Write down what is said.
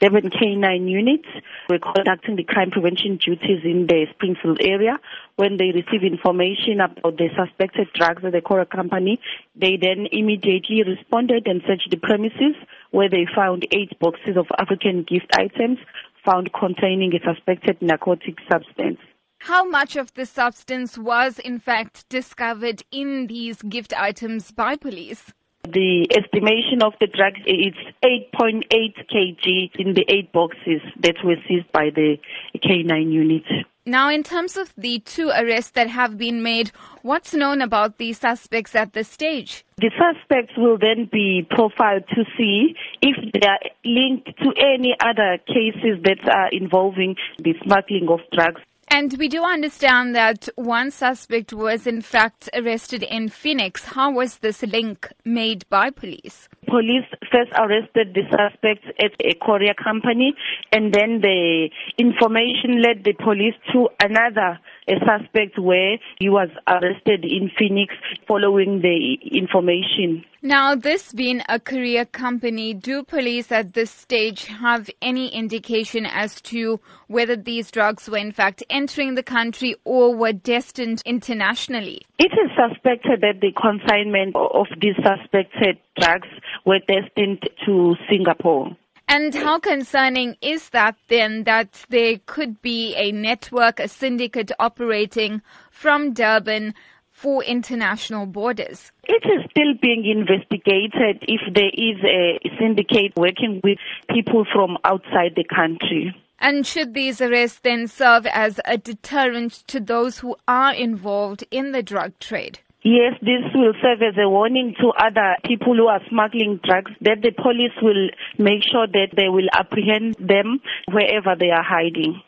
Durban K9 units were conducting the crime prevention duties in the Springfield area. When they received information about the suspected drugs at the Courier Company, they then immediately responded and searched the premises where they found eight boxes of African gift items found containing a suspected narcotic substance. How much of the substance was in fact discovered in these gift items by police? The estimation of the drugs is 8.8 kg in the eight boxes that were seized by the K9 unit. Now, in terms of the two arrests that have been made, what's known about the suspects at this stage? The suspects will then be profiled to see if they are linked to any other cases that are involving the smuggling of drugs. And we do understand that one suspect was in fact arrested in Phoenix. How was this link made by police? Police first arrested the suspect at a courier company and then the information led the police to another a suspect where he was arrested in Phoenix following the information. Now, this being a courier company, do police at this stage have any indication as to whether these drugs were in fact entering the country or were destined internationally? It is suspected that the consignment of these suspected drugs were destined to Singapore. And how concerning is that then that there could be a network, a syndicate operating from Durban for international borders? It is still being investigated if there is a syndicate working with people from outside the country. And should these arrests then serve as a deterrent to those who are involved in the drug trade? Yes, this will serve as a warning to other people who are smuggling drugs that the police will make sure that they will apprehend them wherever they are hiding.